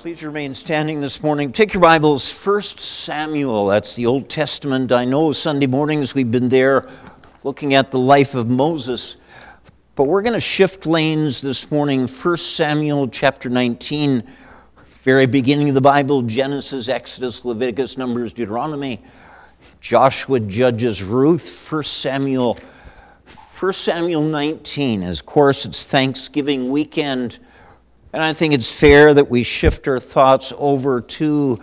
Please remain standing this morning. Take your Bibles, 1 Samuel. That's the Old Testament. I know Sunday mornings we've been there looking at the life of Moses, but we're going to shift lanes this morning. 1 Samuel chapter 19, very beginning of the Bible Genesis, Exodus, Leviticus, Numbers, Deuteronomy, Joshua, Judges, Ruth, 1 Samuel. 1 Samuel 19, as of course it's Thanksgiving weekend. And I think it's fair that we shift our thoughts over to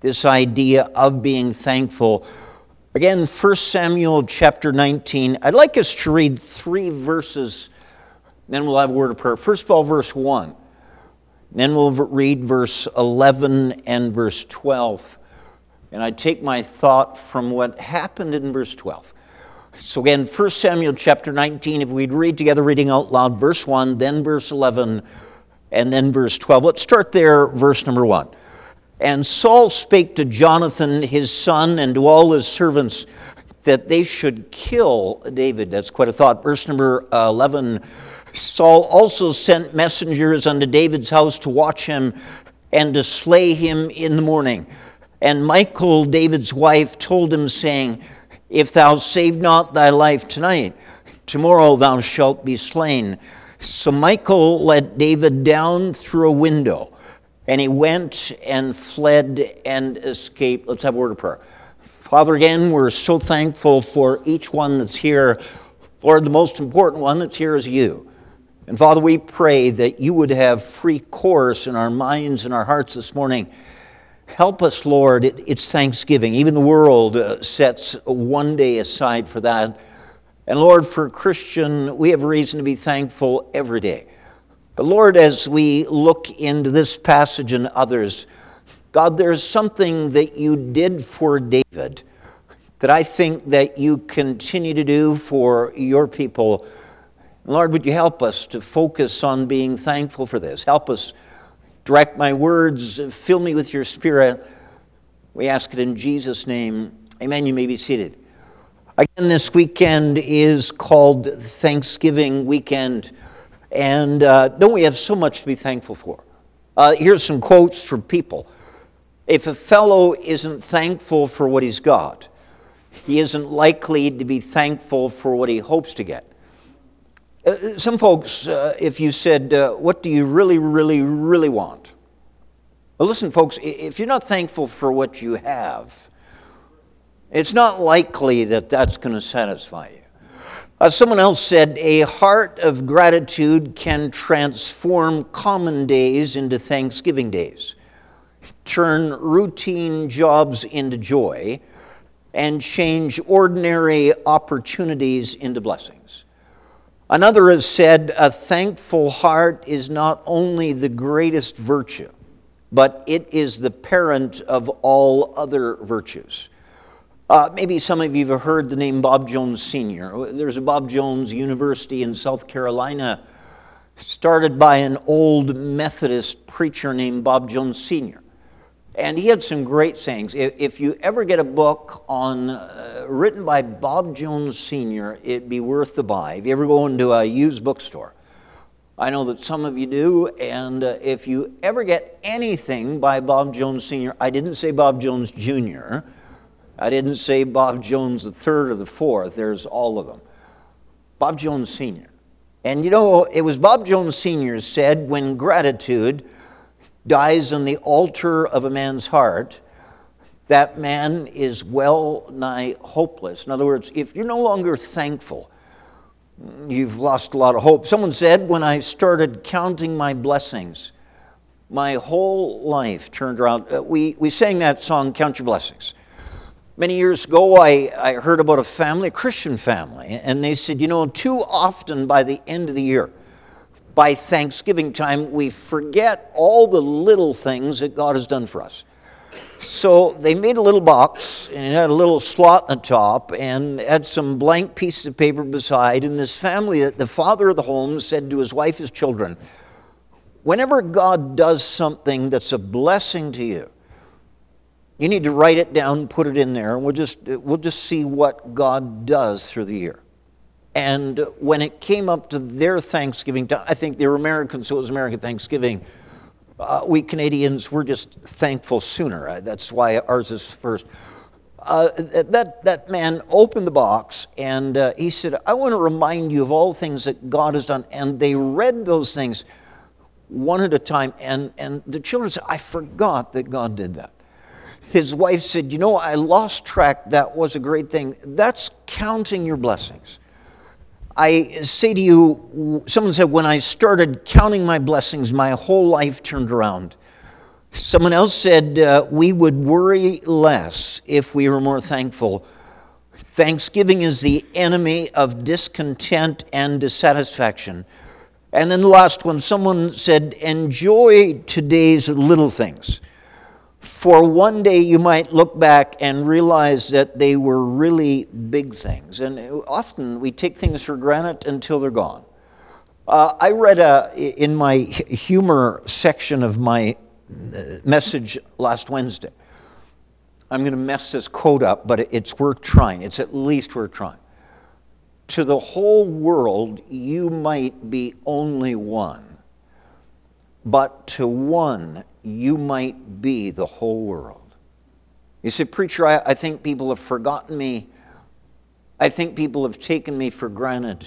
this idea of being thankful. Again, 1 Samuel chapter 19. I'd like us to read three verses, then we'll have a word of prayer. First of all, verse 1. Then we'll read verse 11 and verse 12. And I take my thought from what happened in verse 12. So again, 1 Samuel chapter 19, if we'd read together, reading out loud, verse 1, then verse 11 and then verse 12. Let's start there, verse number 1. And Saul spake to Jonathan his son and to all his servants that they should kill David. That's quite a thought. Verse number uh, 11 Saul also sent messengers unto David's house to watch him and to slay him in the morning. And Michal, David's wife, told him, saying, If thou save not thy life tonight, tomorrow thou shalt be slain. So Michal let David down through a window, and he went and fled and escaped. Let's have a word of prayer. Father, again, we're so thankful for each one that's here. Lord, the most important one that's here is you. And Father, we pray that you would have free course in our minds and our hearts this morning. Help us, Lord. it's Thanksgiving. Even the world uh, sets one day aside for that. And Lord, for Christian, we have reason to be thankful every day. But Lord, as we look into this passage and others, God, there's something that you did for David that I think that you continue to do for your people. Lord, would you help us to focus on being thankful for this? Help us direct my words, fill me with your spirit. We ask it in Jesus' name. Amen. You may be seated. Again, this weekend is called Thanksgiving weekend, and uh, don't we have so much to be thankful for? Uh, here's some quotes from people. If a fellow isn't thankful for what he's got, he isn't likely to be thankful for what he hopes to get. Uh, some folks, uh, if you said, uh, What do you really, really, really want? Well, listen, folks, if you're not thankful for what you have, it's not likely that that's going to satisfy you. Uh, someone else said, A heart of gratitude can transform common days into Thanksgiving days, turn routine jobs into joy, and change ordinary opportunities into blessings. Another has said, A thankful heart is not only the greatest virtue, but it is the parent of all other virtues. Uh, maybe some of you have heard the name Bob Jones Sr. There's a Bob Jones University in South Carolina, started by an old Methodist preacher named Bob Jones Sr. And he had some great sayings. If, you ever get a book on uh, written by Bob Jones Sr., it'd be worth the buy. If you ever go into a used bookstore, I know that some of you do. And uh, if you ever get anything by Bob Jones Sr., I didn't say Bob Jones Jr. I didn't say Bob Jones the third or the fourth, there's all of them. Bob Jones Sr. And you know, it was Bob Jones Sr. said, when gratitude dies on the altar of a man's heart, that man is well nigh hopeless. In other words, if you're no longer thankful, you've lost a lot of hope. Someone said, when I started counting my blessings, my whole life turned around. Uh, we, we sang that song, Count Your Blessings. Many years ago, I, I heard about a family, a Christian family, and they said, you know, too often by the end of the year, by Thanksgiving time, we forget all the little things that God has done for us. So they made a little box, and it had a little slot in the top, and had some blank pieces of paper beside. And this family, the father of the home, said to his wife, his children, Whenever God does something that's a blessing to you, you need to write it down, put it in there, and we'll just, we'll just see what God does through the year. And when it came up to their Thanksgiving, I think they were Americans, so it was American Thanksgiving. Uh, we Canadians, we're just thankful sooner. Uh, that's why ours is first. Uh, that, that man opened the box and uh, he said, I want to remind you of all things that God has done. And they read those things one at a time. And, and the children said, I forgot that God did that. His wife said, You know, I lost track. That was a great thing. That's counting your blessings. I say to you, someone said, when I started counting my blessings, my whole life turned around. Someone else said, uh, we would worry less if we were more thankful. Thanksgiving is the enemy of discontent and dissatisfaction. And then the last one, someone said, enjoy today's little things. For one day you might look back and realize that they were really big things. And often we take things for granted until they're gone. Uh, I read a, in my humor section of my uh, message last Wednesday. I'm going to mess this quote up, but it's worth trying. It's at least worth trying. To the whole world, you might be only one, but to one, you might be the whole world. You say, Preacher, I, I think people have forgotten me. I think people have taken me for granted.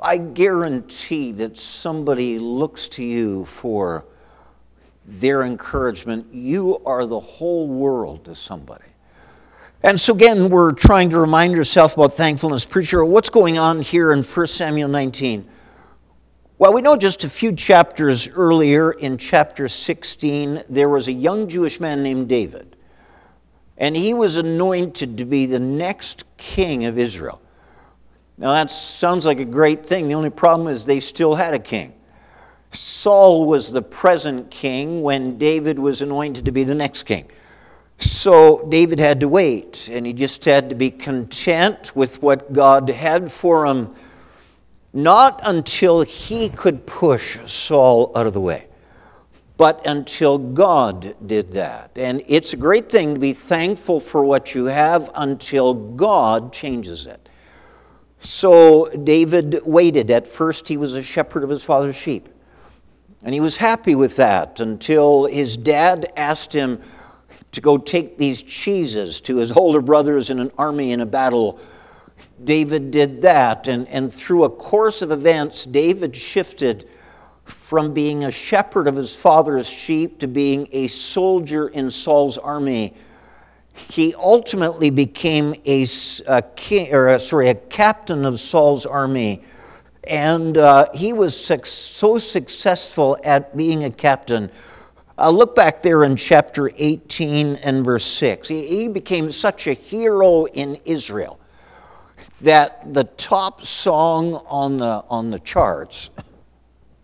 I guarantee that somebody looks to you for their encouragement. You are the whole world to somebody. And so, again, we're trying to remind yourself about thankfulness. Preacher, what's going on here in 1 Samuel 19? Well, we know just a few chapters earlier, in chapter 16, there was a young Jewish man named David. And he was anointed to be the next king of Israel. Now, that sounds like a great thing. The only problem is they still had a king. Saul was the present king when David was anointed to be the next king. So David had to wait, and he just had to be content with what God had for him not until he could push Saul out of the way, but until God did that. And it's a great thing to be thankful for what you have until God changes it. So David waited. At first, he was a shepherd of his father's sheep. And he was happy with that until his dad asked him to go take these cheeses to his older brothers in an army in a battle David did that. And, and through a course of events, David shifted from being a shepherd of his father's sheep to being a soldier in Saul's army. He ultimately became a, a king, or a, sorry, a captain of Saul's army. And uh, he was so successful at being a captain. Uh, look back there in chapter 18 and verse 6. He, he became such a hero in Israel that the top song on the, on the charts,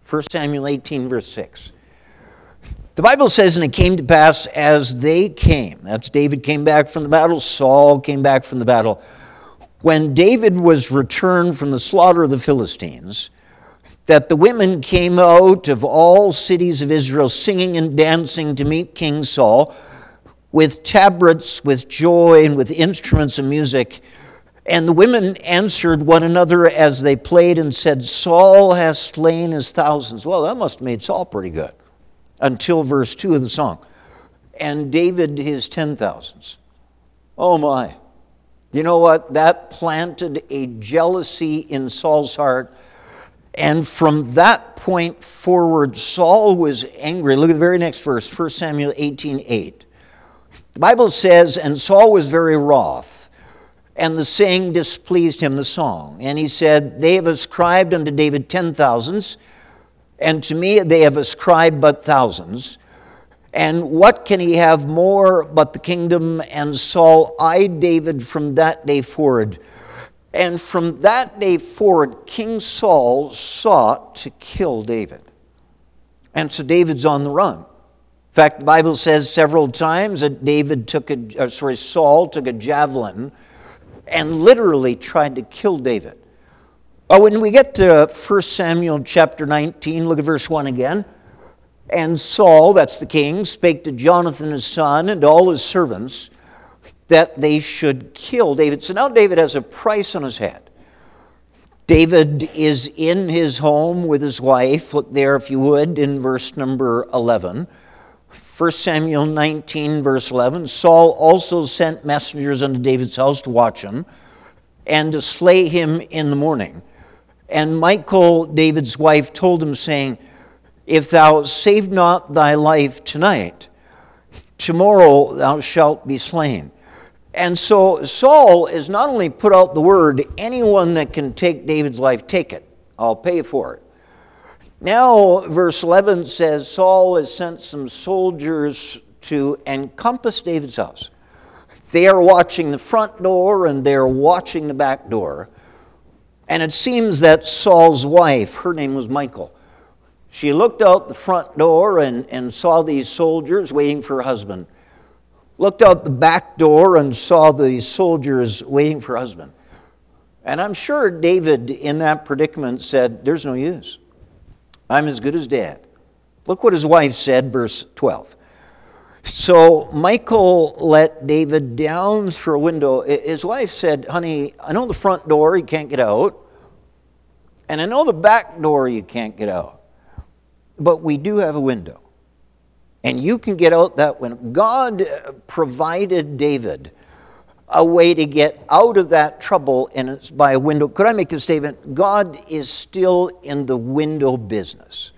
1 Samuel 18, verse 6, the Bible says, and it came to pass as they came. That's David came back from the battle, Saul came back from the battle. When David was returned from the slaughter of the Philistines, that the women came out of all cities of Israel singing and dancing to meet King Saul with tabrets, with joy, and with instruments of music. And the women answered one another as they played and said, Saul has slain his thousands. Well, that must have made Saul pretty good until verse 2 of the song. And David his ten thousands. Oh my. You know what? That planted a jealousy in Saul's heart. And from that point forward, Saul was angry. Look at the very next verse, 1 Samuel 18 8. The Bible says, And Saul was very wroth and the saying displeased him, the song. And he said, They have ascribed unto David ten thousands, and to me they have ascribed but thousands. And what can he have more but the kingdom? And Saul eyed David from that day forward. And from that day forward, King Saul sought to kill David. And so David's on the run. In fact, the Bible says several times that David took a, sorry, Saul took a javelin and literally tried to kill David. Well, when we get to 1 Samuel chapter 19, look at verse 1 again. And Saul, that's the king, spake to Jonathan his son and all his servants that they should kill David. So now David has a price on his head. David is in his home with his wife. Look there, if you would, in verse number 11. 1 Samuel 19, verse 11 Saul also sent messengers unto David's house to watch him and to slay him in the morning. And Michal, David's wife, told him, saying, If thou save not thy life tonight, tomorrow thou shalt be slain. And so Saul is not only put out the word, anyone that can take David's life, take it. I'll pay for it. Now, verse 11 says Saul has sent some soldiers to encompass David's house. They are watching the front door and they're watching the back door. And it seems that Saul's wife, her name was Michal, she looked out the front door and, and saw these soldiers waiting for her husband. Looked out the back door and saw these soldiers waiting for her husband. And I'm sure David, in that predicament, said, There's no use. I'm as good as dead. Look what his wife said, verse 12. So Michal let David down through a window. His wife said, Honey, I know the front door, you can't get out. And I know the back door, you can't get out. But we do have a window. And you can get out that window. God provided David a way to get out of that trouble, and it's by a window. Could I make the statement? God is still in the window business.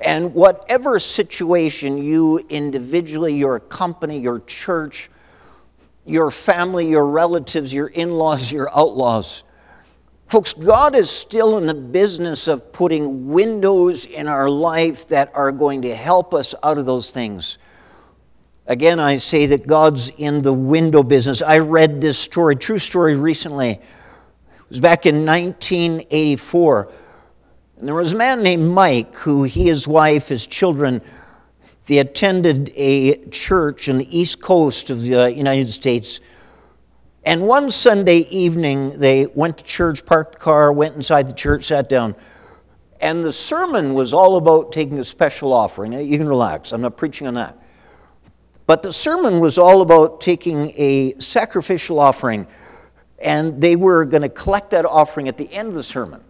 And whatever situation you individually, your company, your church, your family, your relatives, your in laws, your outlaws, folks, God is still in the business of putting windows in our life that are going to help us out of those things. Again, I say that God's in the window business. I read this story, true story, recently. It was back in 1984 and there was a man named Mike who he, his wife, his children, they attended a church in the east coast of the United States. And one Sunday evening, they went to church, parked the car, went inside the church, sat down. And the sermon was all about taking a special offering. You can relax, I'm not preaching on that. But the sermon was all about taking a sacrificial offering, and they were going to collect that offering at the end of the sermon.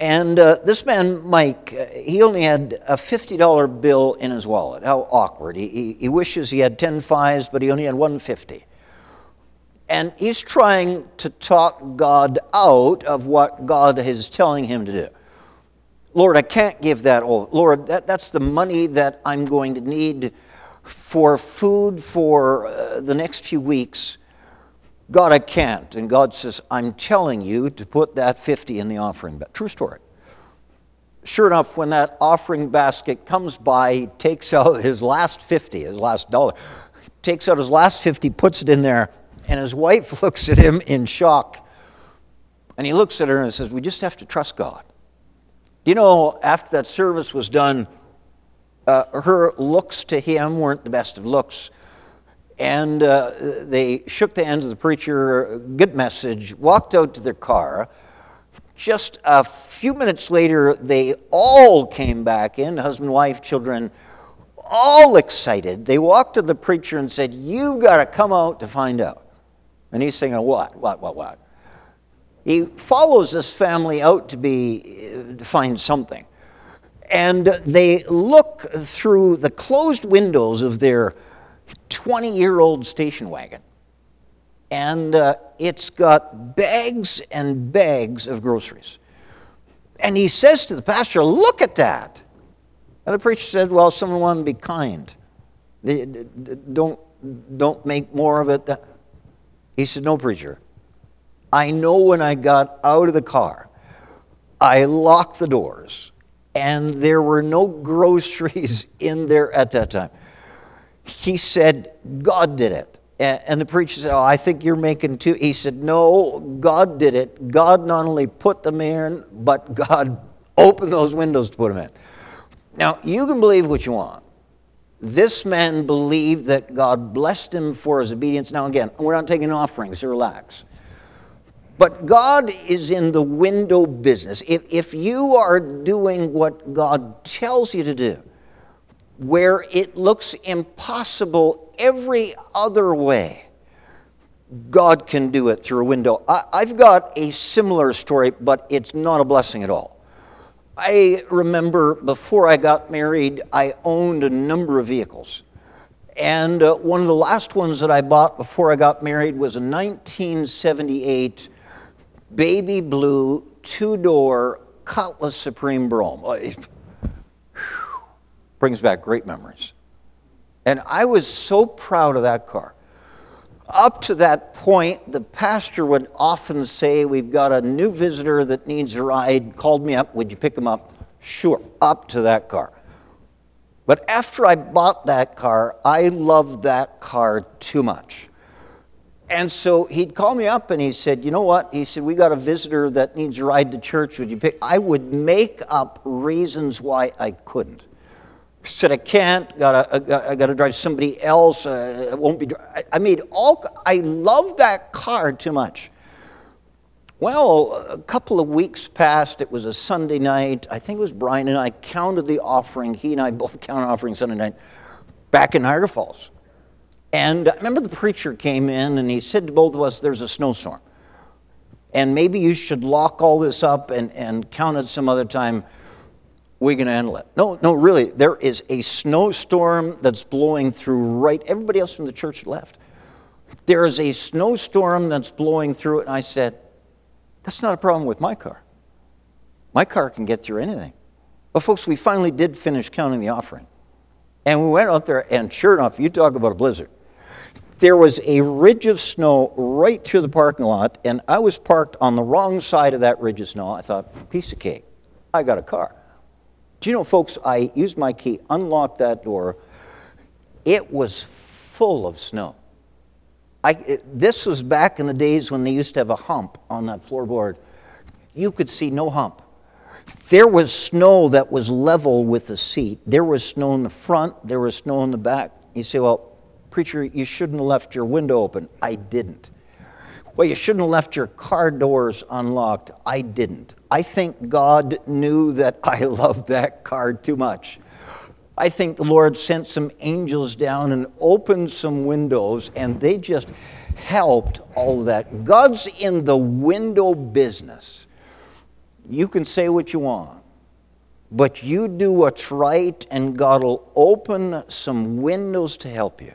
And uh, this man, Mike, uh, he only had a $50 bill in his wallet. How awkward. He, he, he wishes he had 10 fives, but he only had 150. And he's trying to talk God out of what God is telling him to do. Lord, I can't give that all. Lord, that, that's the money that I'm going to need for food for uh, the next few weeks. God, I can't. And God says, I'm telling you to put that 50 in the offering basket. True story. Sure enough, when that offering basket comes by, he takes out his last 50, his last dollar, takes out his last 50, puts it in there, and his wife looks at him in shock. And he looks at her and says, We just have to trust God. You know, after that service was done, uh, her looks to him weren't the best of looks and uh, they shook the hands of the preacher, good message, walked out to their car. Just a few minutes later, they all came back in husband, wife, children, all excited. They walked to the preacher and said, You've got to come out to find out. And he's saying, What? What? What? What? He follows this family out to be to find something. And they look through the closed windows of their 20 year old station wagon. And uh, it's got bags and bags of groceries. And he says to the pastor, Look at that. And the preacher said, Well, someone wanted to be kind. Don't, don't make more of it. He said, No, preacher. I know when I got out of the car, I locked the doors, and there were no groceries in there at that time he said, God did it. And the preacher said, Oh, I think you're making two. He said, No, God did it. God not only put them in, but God opened those windows to put them in. Now, you can believe what you want. This man believed that God blessed him for his obedience. Now, again, we're not taking offerings, so relax. But God is in the window business. If, if you are doing what God tells you to do, where it looks impossible every other way, God can do it through a window. I, I've got a similar story, but it's not a blessing at all. I remember before I got married, I owned a number of vehicles. And uh, one of the last ones that I bought before I got married was a 1978 baby blue two door Cutlass Supreme Brougham. Oh, it, brings back great memories. And I was so proud of that car. Up to that point, the pastor would often say, We've got a new visitor that needs a ride. Called me up. Would you pick him up? Sure, up to that car. But after I bought that car, I loved that car too much. And so he'd call me up and he said, You know what? He said, We got a visitor that needs a ride to church. Would you pick? I would make up reasons why I couldn't. said, I can't. Gotta, I got to drive somebody else. Uh, it won't be. I made all. I love that car too much. Well, a couple of weeks passed. It was a Sunday night. I think it was Brian and I counted the offering. He and I both counted offering Sunday night back in Niagara Falls. And I remember the preacher came in and he said to both of us, There's a snowstorm. And maybe you should lock all this up and, and count it some other time. We're going to handle it. No, no, really. There is a snowstorm that's blowing through right. Everybody else from the church left. There is a snowstorm that's blowing through it. And I said, That's not a problem with my car. My car can get through anything. But, folks, we finally did finish counting the offering. And we went out there, and sure enough, you talk about a blizzard there was a ridge of snow right through the parking lot, and I was parked on the wrong side of that ridge of snow. I thought, piece of cake, I got a car. Do you know, folks, I used my key, unlocked that door. It was full of snow. I, it, this was back in the days when they used to have a hump on that floorboard. You could see no hump. There was snow that was level with the seat. There was snow in the front, there was snow in the back. You say, well, Preacher, you shouldn't have left your window open. I didn't. Well, you shouldn't have left your car doors unlocked. I didn't. I think God knew that I loved that car too much. I think the Lord sent some angels down and opened some windows, and they just helped all that. God's in the window business. You can say what you want, but you do what's right, and God will open some windows to help you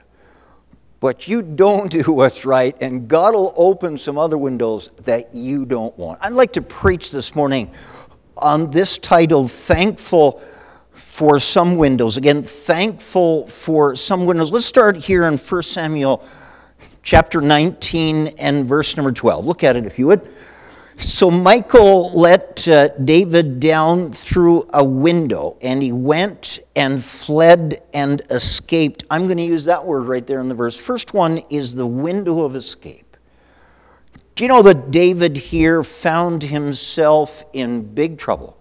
but you don't do what's right, and God will open some other windows that you don't want. I'd like to preach this morning on this title, Thankful for Some Windows. Again, thankful for some windows. Let's start here in 1 Samuel chapter 19 and verse number 12. Look at it if you would. So Michal let uh, David down through a window, and he went and fled and escaped. I'm going to use that word right there in the verse. First one is the window of escape. Do you know that David here found himself in big trouble?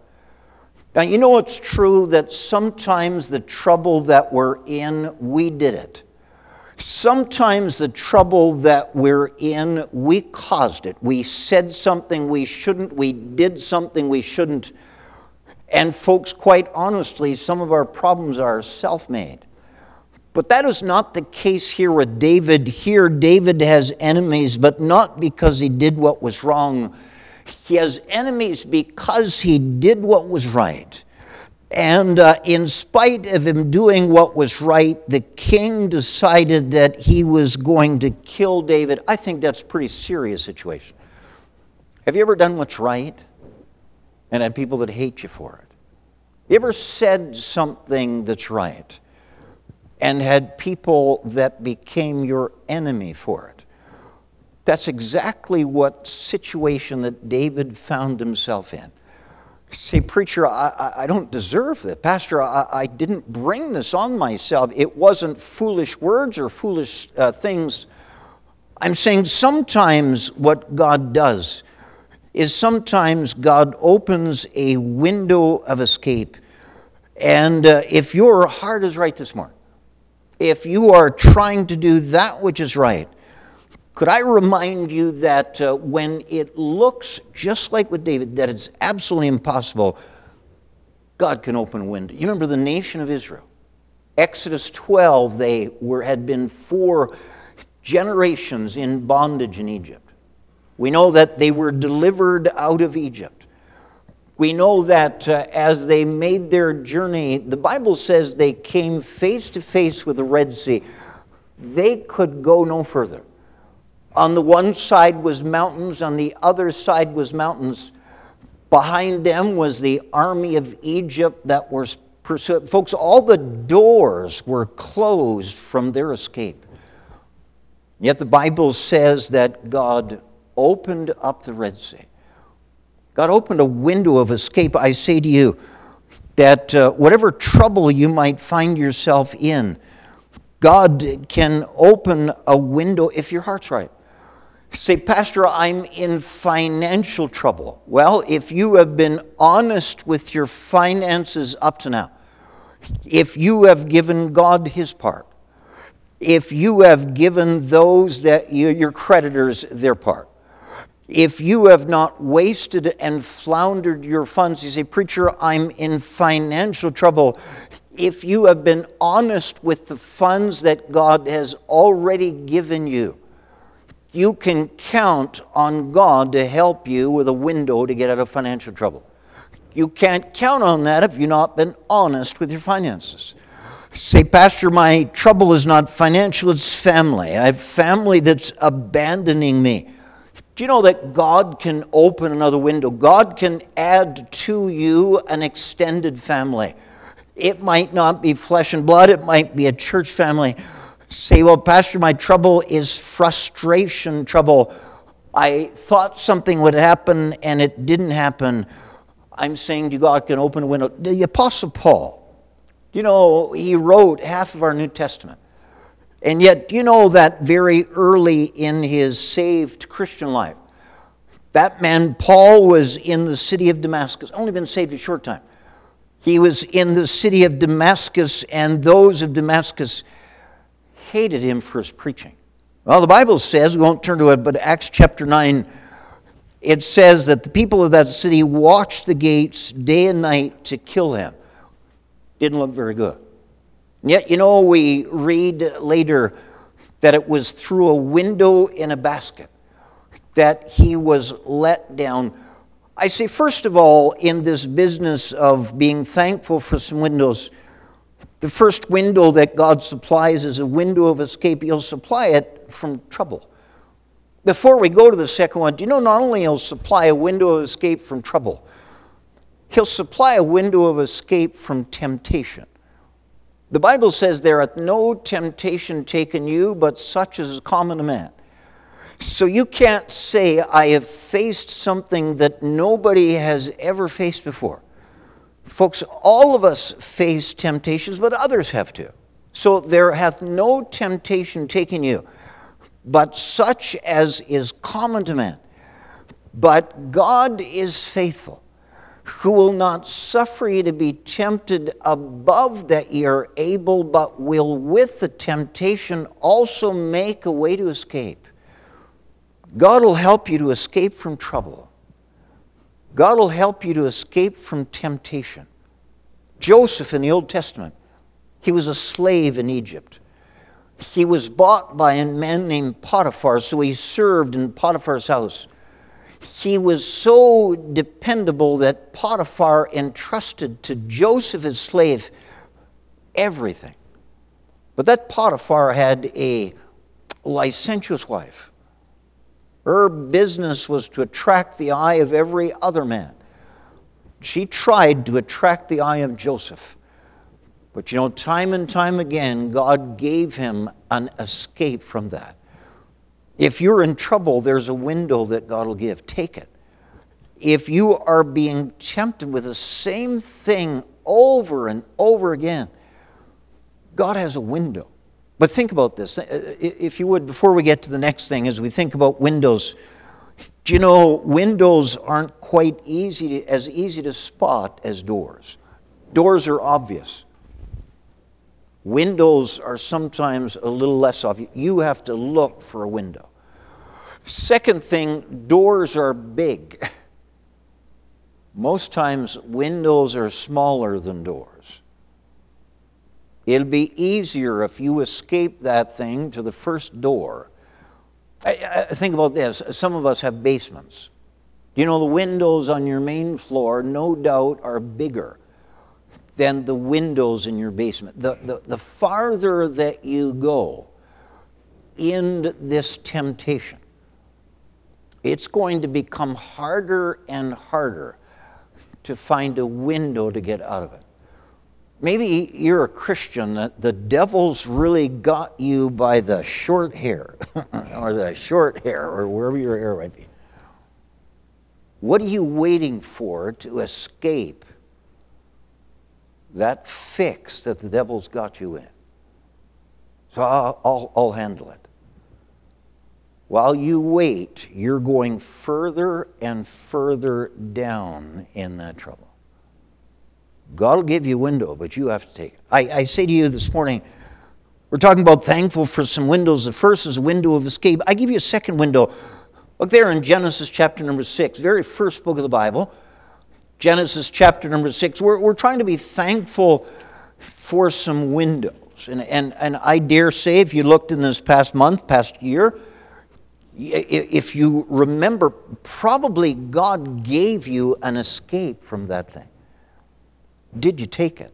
Now, you know it's true that sometimes the trouble that we're in, we did it. Sometimes the trouble that we're in, we caused it. We said something we shouldn't, we did something we shouldn't. And, folks, quite honestly, some of our problems are self made. But that is not the case here with David. Here, David has enemies, but not because he did what was wrong. He has enemies because he did what was right. And uh, in spite of him doing what was right, the king decided that he was going to kill David. I think that's a pretty serious situation. Have you ever done what's right and had people that hate you for it? You ever said something that's right and had people that became your enemy for it? That's exactly what situation that David found himself in say, Preacher, I, I don't deserve this. Pastor, I, I, didn't bring this on myself. It wasn't foolish words or foolish uh, things. I'm saying sometimes what God does is sometimes God opens a window of escape. And uh, if your heart is right this morning, if you are trying to do that which is right, could I remind you that uh, when it looks just like with David, that it's absolutely impossible, God can open a window. You remember the nation of Israel? Exodus 12, they were, had been four generations in bondage in Egypt. We know that they were delivered out of Egypt. We know that uh, as they made their journey, the Bible says they came face to face with the Red Sea. They could go no further. On the one side was mountains, on the other side was mountains. Behind them was the army of Egypt that was pursuing. Folks, all the doors were closed from their escape. Yet the Bible says that God opened up the Red Sea. God opened a window of escape. I say to you that uh, whatever trouble you might find yourself in, God can open a window if your heart's right. Say, Pastor, I'm in financial trouble. Well, if you have been honest with your finances up to now, if you have given God his part, if you have given those that you, your creditors their part, if you have not wasted and floundered your funds, you say, Preacher, I'm in financial trouble. If you have been honest with the funds that God has already given you, you can count on God to help you with a window to get out of financial trouble. You can't count on that if you've not been honest with your finances. Say, Pastor, my trouble is not financial, it's family. I have family that's abandoning me. Do you know that God can open another window? God can add to you an extended family. It might not be flesh and blood, it might be a church family. Say, well, Pastor, my trouble is frustration trouble. I thought something would happen and it didn't happen. I'm saying to God can open a window. The Apostle Paul, you know, he wrote half of our New Testament. And yet, you know that very early in his saved Christian life, that man, Paul, was in the city of Damascus, only been saved a short time. He was in the city of Damascus, and those of Damascus hated him for his preaching. Well, the Bible says, we won't turn to it, but Acts chapter 9, it says that the people of that city watched the gates day and night to kill him. Didn't look very good. Yet, you know, we read later that it was through a window in a basket that he was let down. I say, first of all, in this business of being thankful for some windows, the first window that God supplies is a window of escape. He'll supply it from trouble. Before we go to the second one, do you know not only He'll supply a window of escape from trouble, He'll supply a window of escape from temptation. The Bible says, There hath no temptation taken you, but such as is common to man. So you can't say, I have faced something that nobody has ever faced before. Folks, all of us face temptations, but others have too. So there hath no temptation taken you, but such as is common to man. But God is faithful who will not suffer you to be tempted above that ye are able, but will with the temptation also make a way to escape. God will help you to escape from trouble. God will help you to escape from temptation. Joseph in the Old Testament, he was a slave in Egypt. He was bought by a man named Potiphar, so he served in Potiphar's house he was so dependable that Potiphar entrusted to Joseph, his slave, everything. But that Potiphar had a licentious wife. Her business was to attract the eye of every other man. She tried to attract the eye of Joseph. But you know, time and time again, God gave him an escape from that. If you're in trouble, there's a window that God will give. Take it. If you are being tempted with the same thing over and over again, God has a window. But think about this, uh, if you would, before we get to the next thing, as we think about windows. Do you know windows aren't quite easy to, as easy to spot as doors? Doors are obvious. Windows are sometimes a little less obvious. You have to look for a window. Second thing, doors are big. Most times, windows are smaller than doors. It'll be easier if you escape that thing to the first door I, I think about this. Some of us have basements. You know, the windows on your main floor, no doubt, are bigger than the windows in your basement. The, the, the farther that you go in this temptation, it's going to become harder and harder to find a window to get out of it. Maybe you're a Christian that the devil's really got you by the short hair, or the short hair, or wherever your hair might be. What are you waiting for to escape that fix that the devil's got you in? So I'll, I'll, I'll handle it. While you wait, you're going further and further down in that trouble. God will give you a window, but you have to take it. I, I say to you this morning, we're talking about thankful for some windows. The first is a window of escape. I give you a second window. Look there in Genesis chapter number six, very first book of the Bible. Genesis chapter number six. We're, we're trying to be thankful for some windows. And, and, and I dare say, if you looked in this past month, past year, if you remember, probably God gave you an escape from that thing. Did you take it?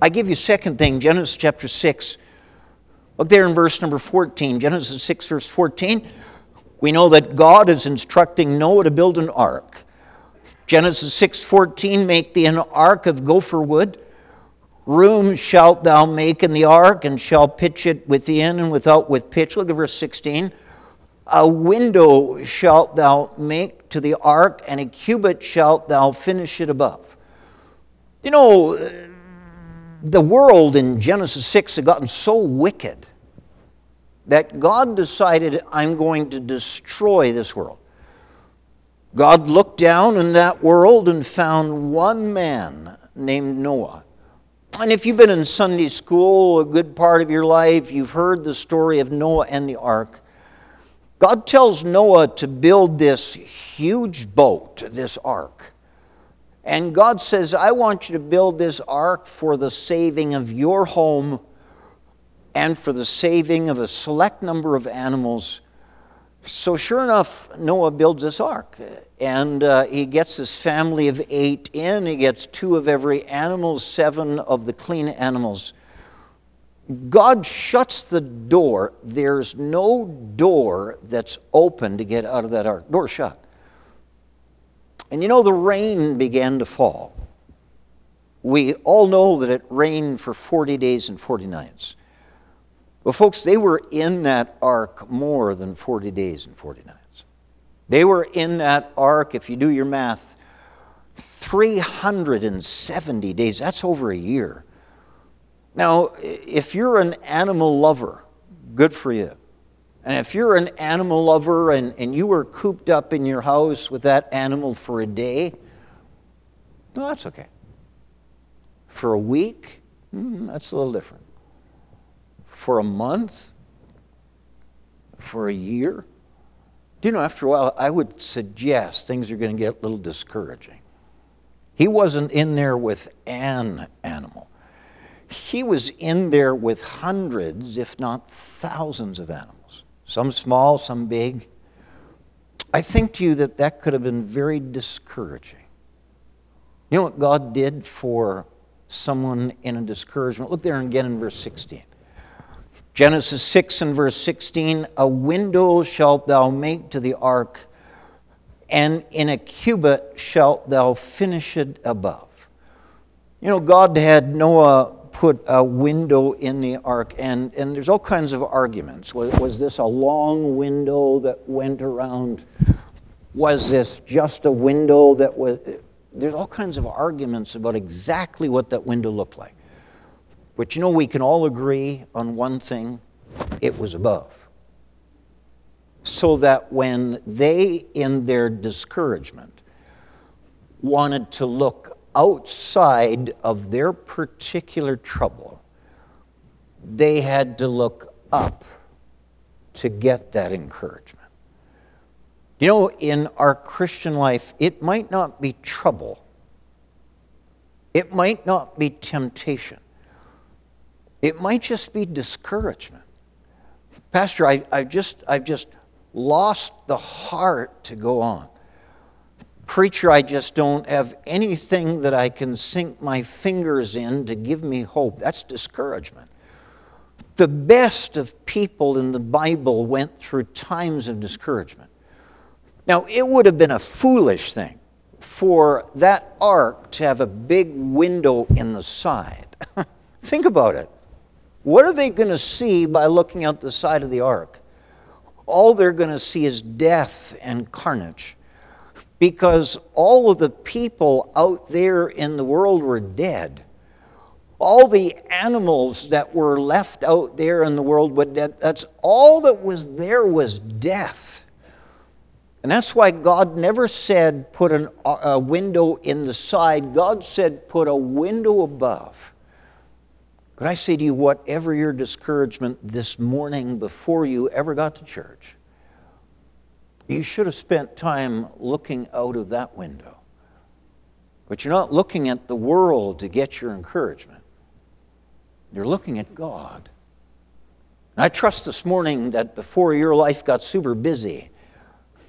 I give you second thing, Genesis chapter 6. Look there in verse number 14. Genesis 6, verse 14. We know that God is instructing Noah to build an ark. Genesis 6:14 make thee an ark of gopher wood rooms shalt thou make in the ark and shall pitch it within and without with pitch look at verse 16 a window shalt thou make to the ark, and a cubit shalt thou finish it above. You know, uh, the world in Genesis 6 had gotten so wicked that God decided, I'm going to destroy this world. God looked down in that world and found one man named Noah. And if you've been in Sunday school a good part of your life, you've heard the story of Noah and the ark. God tells Noah to build this huge boat, this ark. And God says, I want you to build this ark for the saving of your home and for the saving of a select number of animals. So, sure enough, Noah builds this ark. And uh, he gets his family of eight in. He gets two of every animal, seven of the clean animals. God shuts the door. There's no door that's open to get out of that ark. Door shut. And you know, the rain began to fall. We all know that it rained for 40 days and 40 nights. Well, folks, they were in that ark more than 40 days and 40 nights. They were in that ark, if you do your math, 370 days. That's over a year. Now, if you're an animal lover, good for you. And if you're an animal lover and, and you were cooped up in your house with that animal for a day, no, that's okay. For a week, mm, that's a little different. For a month, for a year, do you know, after a while, I would suggest things are going to get a little discouraging. He wasn't in there with an animal he was in there with hundreds, if not thousands, of animals, some small, some big. I think to you that that could have been very discouraging. You know what God did for someone in a discouragement? Look there again in verse 16. Genesis 6 and verse 16 A window shalt thou make to the ark, and in a cubit shalt thou finish it above. You know, God had Noah put a window in the ark, and, and there's all kinds of arguments. Was, was this a long window that went around? Was this just a window that was. There's all kinds of arguments about exactly what that window looked like. But you know, we can all agree on one thing it was above. So that when they, in their discouragement, wanted to look outside of their particular trouble, they had to look up to get that encouragement. You know, in our Christian life, it might not be trouble, it might not be temptation, it might just be discouragement. Pastor, I, I just, I've just lost the heart to go on. Preacher, I just don't have anything that I can sink my fingers in to give me hope. That's discouragement. The best of people in the Bible went through times of discouragement. Now, it would have been a foolish thing for that ark to have a big window in the side. Think about it. What are they going to see by looking out the side of the ark? All they're going to see is death and carnage because all of the people out there in the world were dead. All the animals that were left out there in the world were dead. That's all that was there was death. And that's why God never said put an, a window in the side. God said put a window above. But I say to you, whatever your discouragement this morning before you ever got to church, you should have spent time looking out of that window. But you're not looking at the world to get your encouragement. You're looking at God. And I trust this morning that before your life got super busy,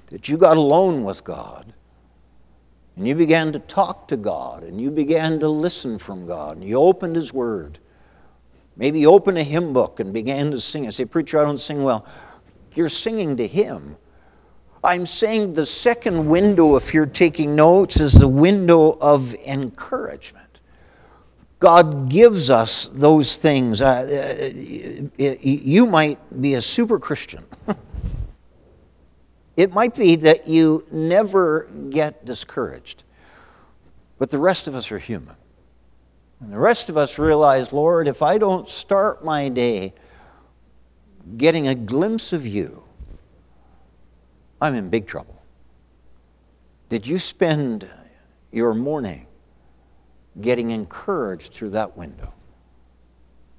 that you got alone with God and you began to talk to God and you began to listen from God and you opened His Word Maybe you open a hymn book and began to sing. I say, Preacher, I don't sing well. You're singing to Him. I'm saying the second window, if you're taking notes, is the window of encouragement. God gives us those things. Uh, uh you might be a super Christian. it might be that you never get discouraged, but the rest of us are human. And the rest of us realize, Lord, if I don't start my day getting a glimpse of you, I'm in big trouble. Did you spend your morning getting encouraged through that window?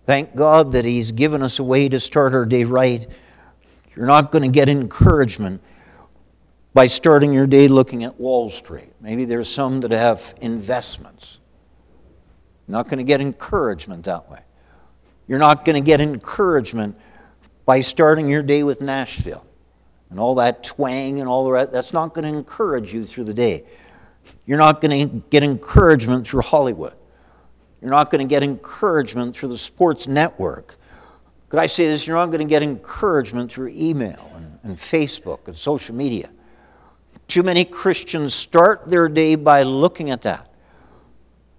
Thank God that He's given us a way to start our day right. You're not going to get encouragement by starting your day looking at Wall Street. Maybe there's some that have investments. You're not going to get encouragement that way. You're not going to get encouragement by starting your day with Nashville and all that twang and all the rest. That's not going to encourage you through the day. You're not going to get encouragement through Hollywood. You're not going to get encouragement through the sports network. Could I say this? You're not going to get encouragement through email and, and Facebook and social media. Too many Christians start their day by looking at that.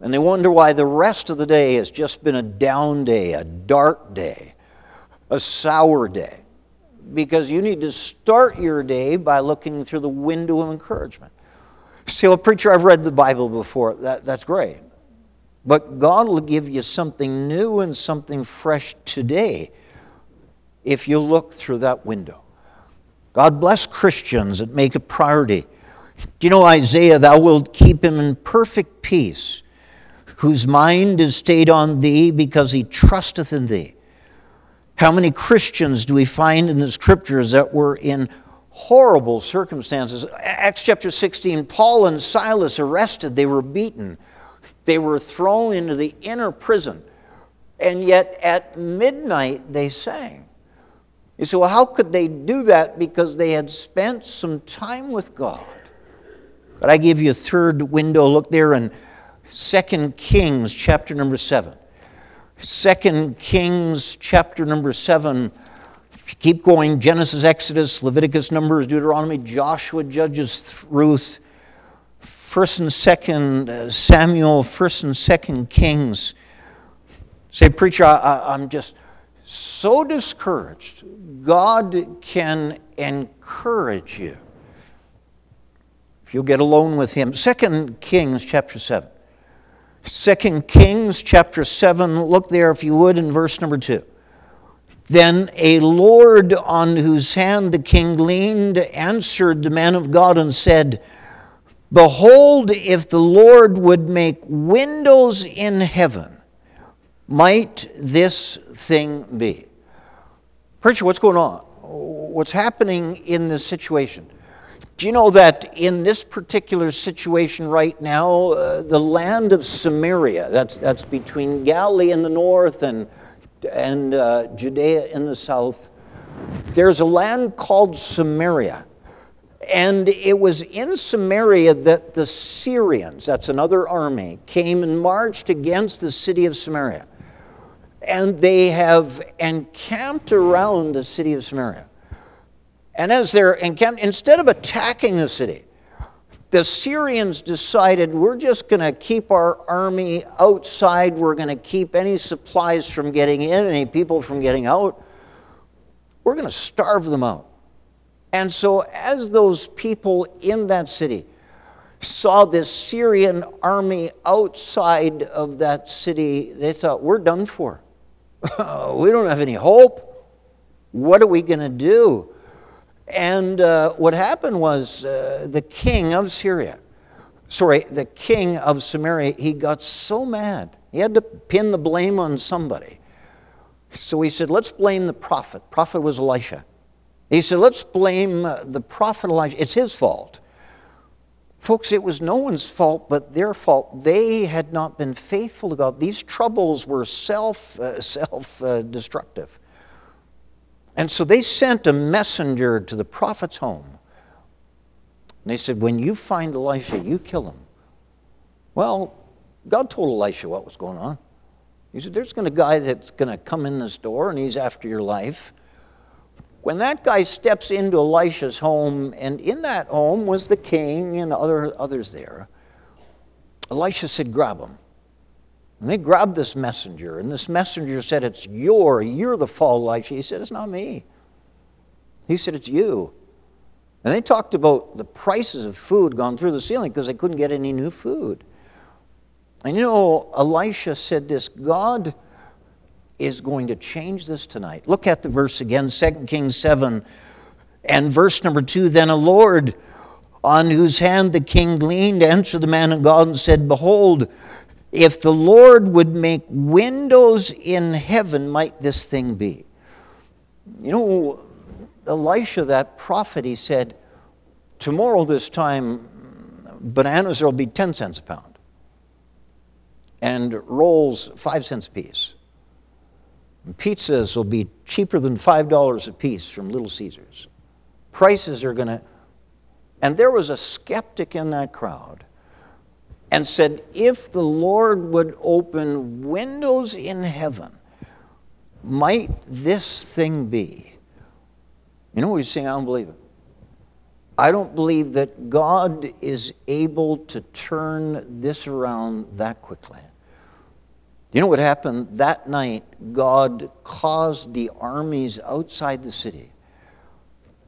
And they wonder why the rest of the day has just been a down day, a dark day, a sour day. Because you need to start your day by looking through the window of encouragement. say, well, preacher, I've read the Bible before. That, that's great. But God will give you something new and something fresh today if you look through that window. God bless Christians that make a priority. Do you know Isaiah, thou wilt keep him in perfect peace whose mind is stayed on thee because he trusteth in thee. How many Christians do we find in the scriptures that were in horrible circumstances? Acts chapter 16 Paul and Silas arrested, they were beaten, they were thrown into the inner prison, and yet at midnight they sang. You say, well, how could they do that? Because they had spent some time with God. But I give you a third window. Look there in 2 Kings chapter number 7. Second Kings chapter number 7. Keep going Genesis, Exodus, Leviticus, Numbers, Deuteronomy, Joshua, Judges, Ruth, 1st and 2nd uh, Samuel, 1st and 2nd Kings. Say, preacher, I, I'm just so discouraged. God can encourage you if you'll get alone with Him. Second Kings chapter 7. Second Kings chapter 7, look there if you would in verse number 2. Then a Lord on whose hand the king leaned answered the man of God and said, Behold, if the Lord would make windows in heaven, might this thing be? Preacher, what's going on? What's happening in this situation? Do you know that in this particular situation right now, uh, the land of Samaria, that's, that's between Galilee in the north and, and uh, Judea in the south, there's a land called Samaria. And it was in Samaria that the Syrians, that's another army, came and marched against the city of Samaria. And they have encamped around the city of Samaria. And as they're encamped, instead of attacking the city, the Syrians decided we're just going to keep our army outside. We're going to keep any supplies from getting in, any people from getting out. We're going to starve them out. And so, as those people in that city saw this Syrian army outside of that city, they thought, we're done for. we don't have any hope. What are we going to do? And uh, what happened was uh, the king of Syria, sorry, the king of Samaria, he got so mad. He had to pin the blame on somebody. So he said, let's blame the prophet. Prophet was Elisha. He said, let's blame uh, the prophet Elijah. It's his fault. Folks, it was no one's fault but their fault. They had not been faithful to God. These troubles were self, uh, self uh, destructive. And so they sent a messenger to the prophet's home. And they said, When you find Elisha, you kill him. Well, God told Elisha what was going on. He said, There's going to be a guy that's going to come in this door and he's after your life. When that guy steps into Elisha's home, and in that home was the king and other, others there, Elisha said, Grab him. And they grabbed this messenger, and this messenger said, It's your, you're the fall Elisha. He said, It's not me. He said, It's you. And they talked about the prices of food gone through the ceiling because they couldn't get any new food. And you know, Elisha said this God is going to change this tonight. Look at the verse again, 2 Kings 7 and verse number 2. Then a Lord on whose hand the king leaned answered the man of God and said, Behold, if the Lord would make windows in heaven, might this thing be? You know, Elisha, that prophet, he said, Tomorrow, this time, bananas will be 10 cents a pound, and rolls 5 cents a piece. And pizzas will be cheaper than $5 a piece from Little Caesars. Prices are going to. And there was a skeptic in that crowd and said, If the Lord would open windows in heaven, might this thing be? You know what he's saying? I don't believe it. I don't believe that God is able to turn this around that quickly. You know what happened? That night, God caused the armies outside the city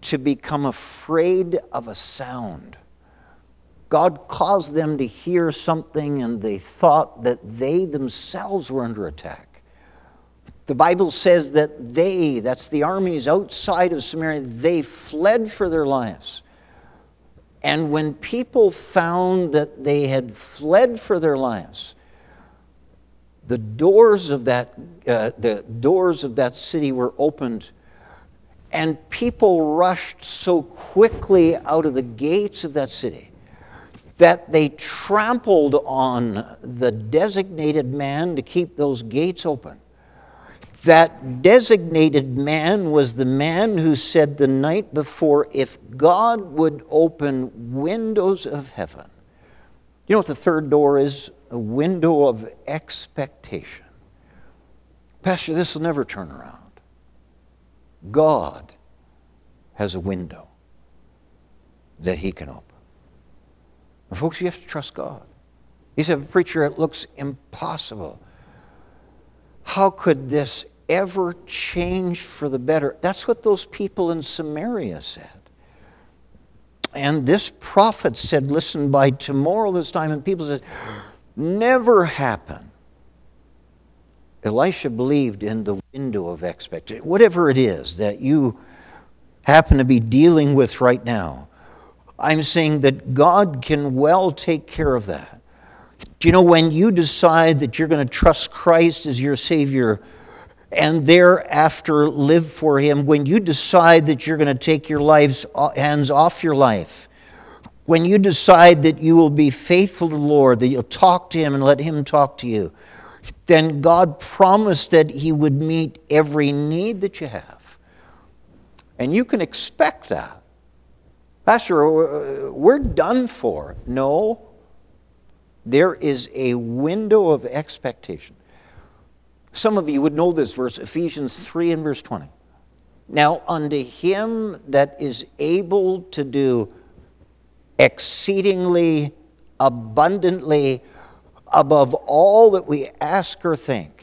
to become afraid of a sound. God caused them to hear something and they thought that they themselves were under attack. The Bible says that they, that's the armies outside of Samaria, they fled for their lives. And when people found that they had fled for their lives, the doors of that, uh, the doors of that city were opened and people rushed so quickly out of the gates of that city that they trampled on the designated man to keep those gates open. That designated man was the man who said the night before, if God would open windows of heaven. You know what the third door is? A window of expectation. Pastor, this will never turn around. God has a window that he can open. Folks, you have to trust God. He said, Preacher, it looks impossible. How could this ever change for the better? That's what those people in Samaria said. And this prophet said, Listen, by tomorrow this time, and people said, Never happen. Elisha believed in the window of expectation. Whatever it is that you happen to be dealing with right now, I'm saying that God can well take care of that. Do you know when you decide that you're going to trust Christ as your Savior and thereafter live for Him, when you decide that you're going to take your life's uh, hands off your life, when you decide that you will be faithful to the Lord, that you'll talk to Him and let Him talk to you, then God promised that He would meet every need that you have. And you can expect that. Pastor, uh, we're done for. No, there is a window of expectation. Some of you would know this verse, Ephesians 3 and verse 20. Now, unto him that is able to do exceedingly abundantly above all that we ask or think.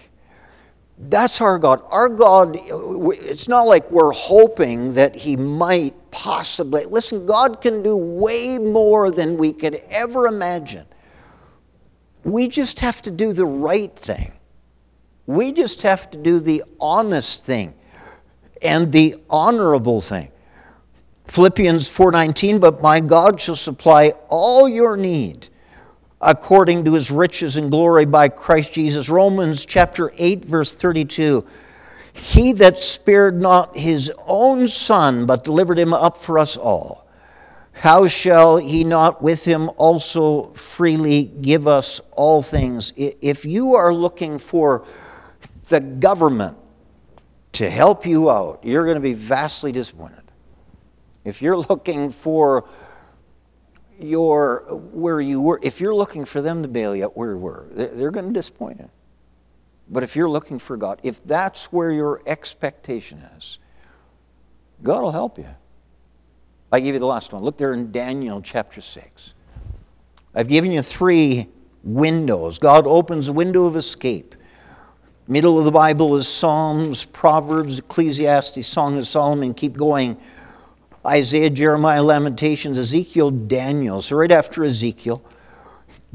That's our God. Our God, it's not like we're hoping that He might possibly. Listen, God can do way more than we could ever imagine. We just have to do the right thing. We just have to do the honest thing and the honorable thing. Philippians 4:19 but my God shall supply all your need according to his riches and glory by Christ Jesus. Romans chapter 8 verse 32 He that spared not his own son but delivered him up for us all how shall he not with him also freely give us all things if you are looking for the government to help you out, you're going to be vastly disappointed. If you're looking for your where you were, if you're looking for them to bail you out where you were, they're going to disappoint you. But if you're looking for God, if that's where your expectation is, God will help you. I give you the last one. Look there in Daniel chapter 6. I've given you three windows. God opens a window of escape. Middle of the Bible is Psalms, Proverbs, Ecclesiastes, Song of Solomon. Keep going. Isaiah, Jeremiah, Lamentations, Ezekiel, Daniel. So, right after Ezekiel,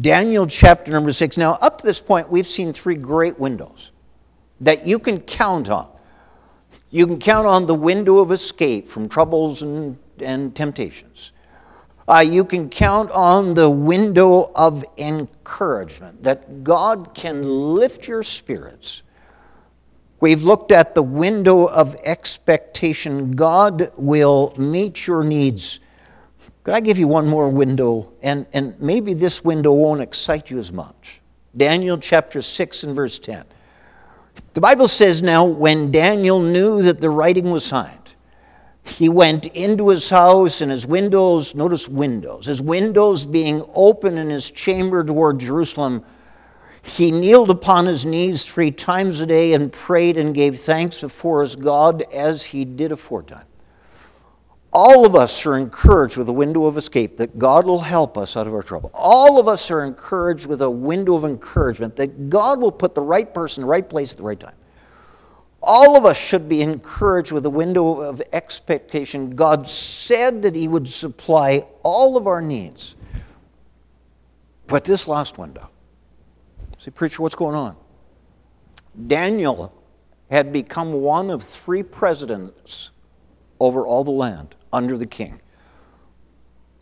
Daniel chapter number six. Now, up to this point, we've seen three great windows that you can count on. You can count on the window of escape from troubles and, and temptations. Uh, you can count on the window of encouragement that God can lift your spirits. We've looked at the window of expectation. God will meet your needs. Could I give you one more window? And, and maybe this window won't excite you as much. Daniel chapter 6 and verse 10. The Bible says now, when Daniel knew that the writing was signed, he went into his house and his windows, notice windows, his windows being open in his chamber toward Jerusalem. He kneeled upon his knees three times a day and prayed and gave thanks before his God as he did aforetime. All of us are encouraged with a window of escape that God will help us out of our trouble. All of us are encouraged with a window of encouragement that God will put the right person in the right place at the right time. All of us should be encouraged with a window of expectation. God said that He would supply all of our needs. But this last window, see, preacher, what's going on? Daniel had become one of three presidents over all the land under the king.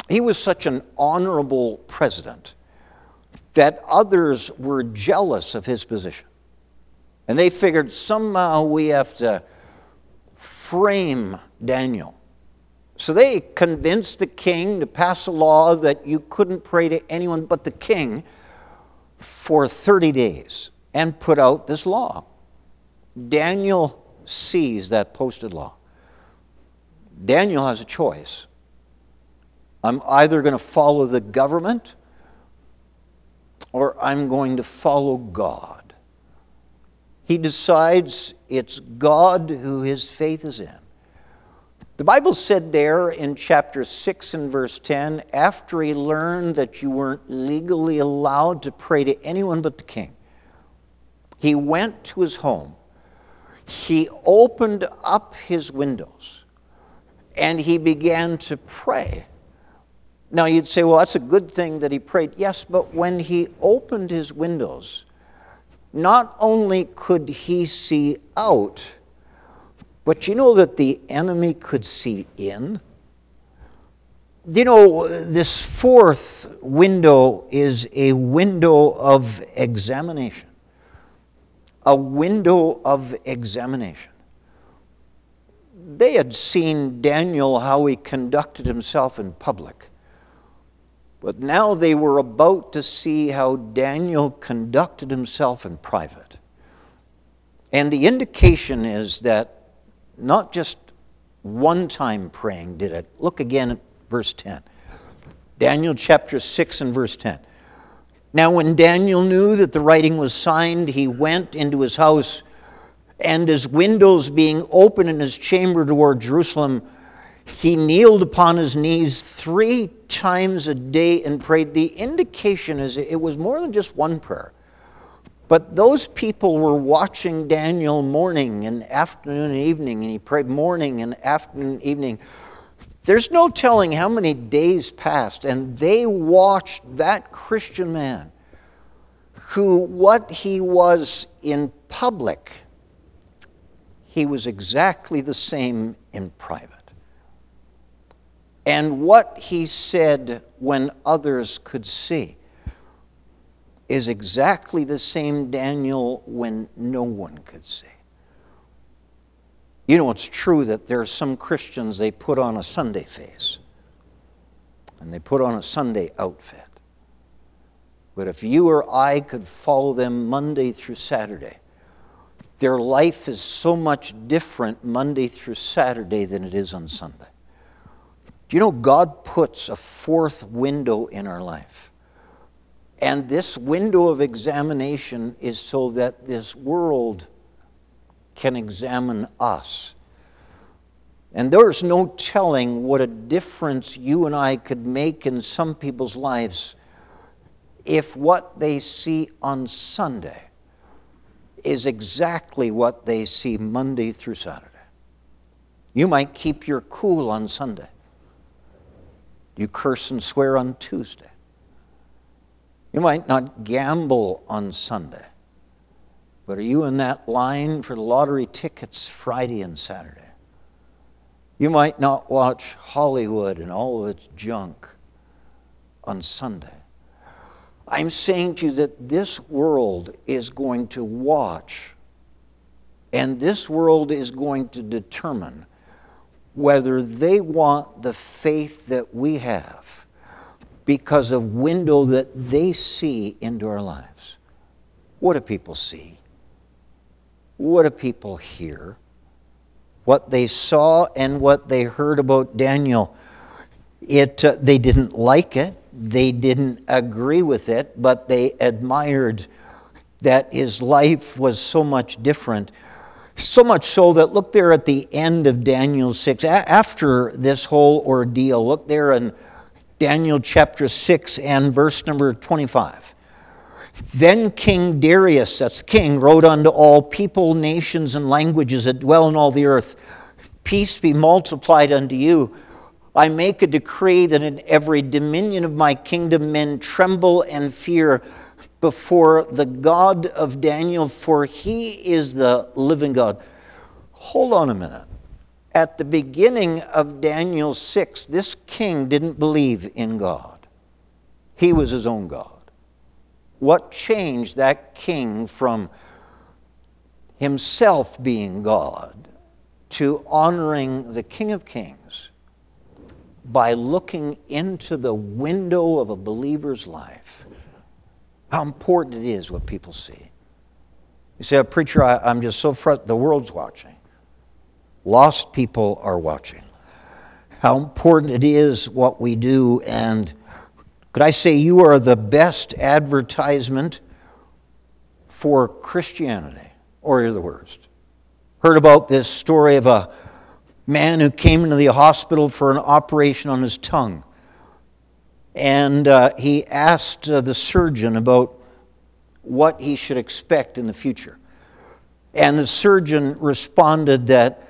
He was such an honorable president that others were jealous of his position. And they figured somehow we have to frame Daniel. So they convinced the king to pass a law that you couldn't pray to anyone but the king for 30 days and put out this law. Daniel sees that posted law. Daniel has a choice. I'm either going to follow the government or I'm going to follow God. He decides it's God who his faith is in. The Bible said there in chapter 6 and verse 10 after he learned that you weren't legally allowed to pray to anyone but the king, he went to his home. He opened up his windows and he began to pray. Now you'd say, well, that's a good thing that he prayed. Yes, but when he opened his windows, not only could he see out, but you know that the enemy could see in? You know, this fourth window is a window of examination. A window of examination. They had seen Daniel, how he conducted himself in public. But now they were about to see how Daniel conducted himself in private. And the indication is that not just one time praying did it. Look again at verse 10. Daniel chapter 6 and verse 10. Now, when Daniel knew that the writing was signed, he went into his house, and his windows being open in his chamber toward Jerusalem, he kneeled upon his knees three times a day and prayed. The indication is it was more than just one prayer. But those people were watching Daniel morning and afternoon and evening, and he prayed morning and afternoon and evening. There's no telling how many days passed, and they watched that Christian man who, what he was in public, he was exactly the same in private. And what he said when others could see is exactly the same Daniel when no one could see. You know, it's true that there are some Christians, they put on a Sunday face and they put on a Sunday outfit. But if you or I could follow them Monday through Saturday, their life is so much different Monday through Saturday than it is on Sunday. Do you know God puts a fourth window in our life? And this window of examination is so that this world can examine us. And there's no telling what a difference you and I could make in some people's lives if what they see on Sunday is exactly what they see Monday through Saturday. You might keep your cool on Sunday. You curse and swear on Tuesday. You might not gamble on Sunday. But are you in that line for the lottery tickets Friday and Saturday? You might not watch Hollywood and all of its junk on Sunday. I'm saying to you that this world is going to watch, and this world is going to determine whether they want the faith that we have because of window that they see into our lives. What do people see? what do people hear? What they saw and what they heard about Daniel. It, uh, they didn't like it, they didn't agree with it, but they admired that his life was so much different. So much so that look there at the end of Daniel 6, after this whole ordeal, look there in Daniel chapter 6 and verse number 25. Then King Darius, that's king, wrote unto all people, nations, and languages that dwell in all the earth Peace be multiplied unto you. I make a decree that in every dominion of my kingdom men tremble and fear before the God of Daniel, for he is the living God. Hold on a minute. At the beginning of Daniel 6, this king didn't believe in God, he was his own God. What changed that king from himself being God to honoring the King of Kings by looking into the window of a believer's life? How important it is what people see. You say, oh, preacher, I, am just so frustrated. The world's watching. Lost people are watching. How important it is what we do and could I say you are the best advertisement for Christianity, or you're the worst? Heard about this story of a man who came into the hospital for an operation on his tongue. And uh, he asked uh, the surgeon about what he should expect in the future. And the surgeon responded that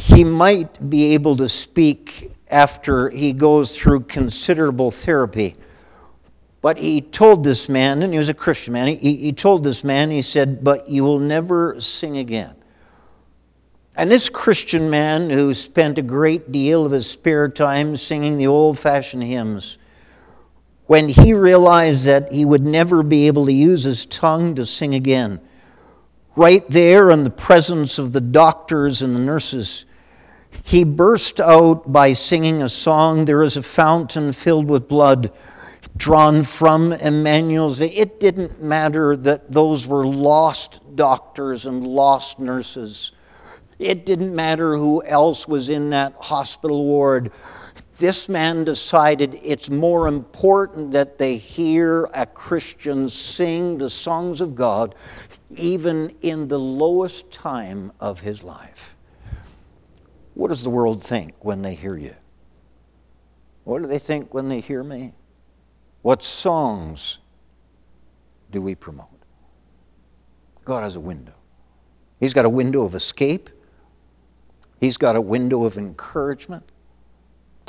he might be able to speak after he goes through considerable therapy. But he told this man, and he was a Christian man, he, he told this man, he said, But you will never sing again. And this Christian man who spent a great deal of his spare time singing the old fashioned hymns, when he realized that he would never be able to use his tongue to sing again, right there in the presence of the doctors and the nurses, he burst out by singing a song There is a fountain filled with blood drawn from Emmanuel's. It didn't matter that those were lost doctors and lost nurses. It didn't matter who else was in that hospital ward. This man decided it's more important that they hear a Christian sing the songs of God even in the lowest time of his life. What does the world think when they hear you? What do they think when they hear me? What songs do we promote? God has a window. He's got a window of escape. He's got a window of encouragement.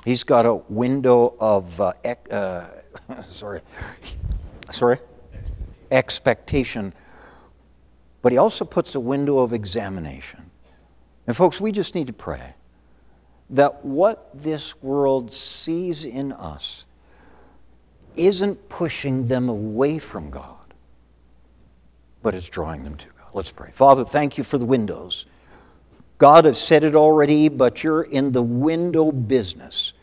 He's got a window of uh, uh, sorry, sorry, expectation. But he also puts a window of examination. And folks, we just need to pray that what this world sees in us isn't pushing them away from God, but it's drawing them to God. Let's pray. Father, thank you for the windows. God, I've said it already, but you're in the window business.